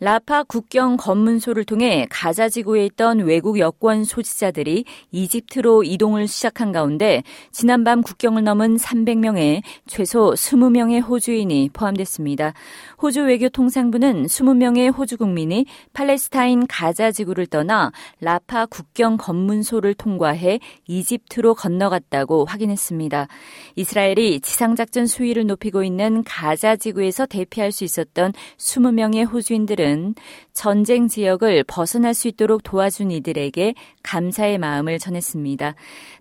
라파 국경 검문소를 통해 가자 지구에 있던 외국 여권 소지자들이 이집트로 이동을 시작한 가운데 지난밤 국경을 넘은 300명의 최소 20명의 호주인이 포함됐습니다. 호주 외교통상부는 20명의 호주 국민이 팔레스타인 가자 지구를 떠나 라파 국경 검문소를 통과해 이집트로 건너갔다고 확인했습니다. 이스라엘이 지상작전 수위를 높이고 있는 가자 지구에서 대피할 수 있었던 20명의 호주인들은 은 전쟁 지역을 벗어날 수 있도록 도와준 이들에게 감사의 마음을 전했습니다.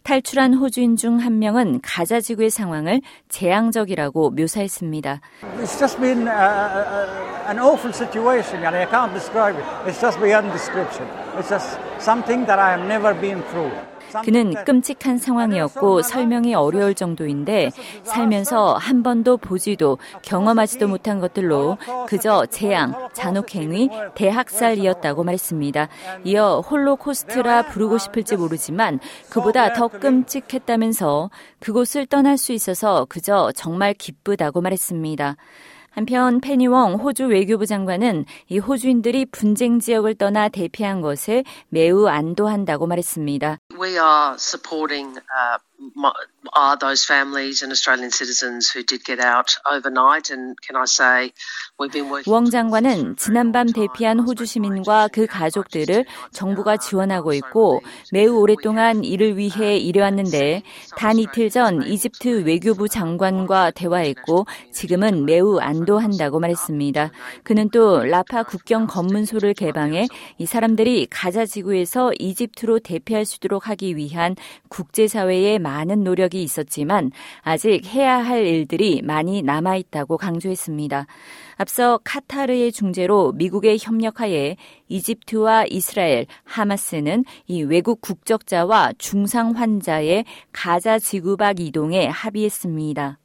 탈출한 호주인 중 한 명은 가자 지구의 상황을 재앙적이라고 묘사했습니다. It's just been an awful situation and I can't describe it. It's just beyond description. It's just something that I have never been through. 그는 끔찍한 상황이었고 설명이 어려울 정도인데 살면서 한 번도 보지도 경험하지도 못한 것들로 그저 재앙, 잔혹행위, 대학살이었다고 말했습니다. 이어 홀로코스트라 부르고 싶을지 모르지만 그보다 더 끔찍했다면서 그곳을 떠날 수 있어서 그저 정말 기쁘다고 말했습니다. 한편 페니웡 호주 외교부 장관은 이 호주인들이 분쟁 지역을 떠나 대피한 것에 매우 안도한다고 말했습니다. We are supporting uh, are those families and Australian citizens who did get out overnight. And can I say, we've been working. 우엉 장관은 지난밤 대피한 호주 시민과 그 가족들을 정부가 지원하고 있고 매우 오랫동안 이를 위해 일해왔는데 단 이틀 전 이집트 외교부 장관과 대화했고 지금은 매우 안도한다고 말했습니다. 그는 또 라파 국경 검문소를 개방해 이 사람들이 가자 지구에서 이집트로 대피할 수 있도록 하기 위한 국제사회의 많은 노력이 있었지만 아직 해야 할 일들이 많이 남아 있다고 강조했습니다. 앞서 카타르의 중재로 미국의 협력하에 이집트와 이스라엘, 하마스는 이 외국 국적자와 중상 환자의 가자 지구 밖 이동에 합의했습니다.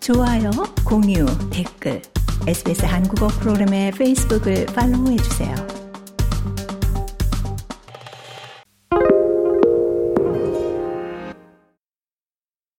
좋아요, 공유, 댓글, SBS 한국어 프로그램의 페이스북을 팔로우해 주세요.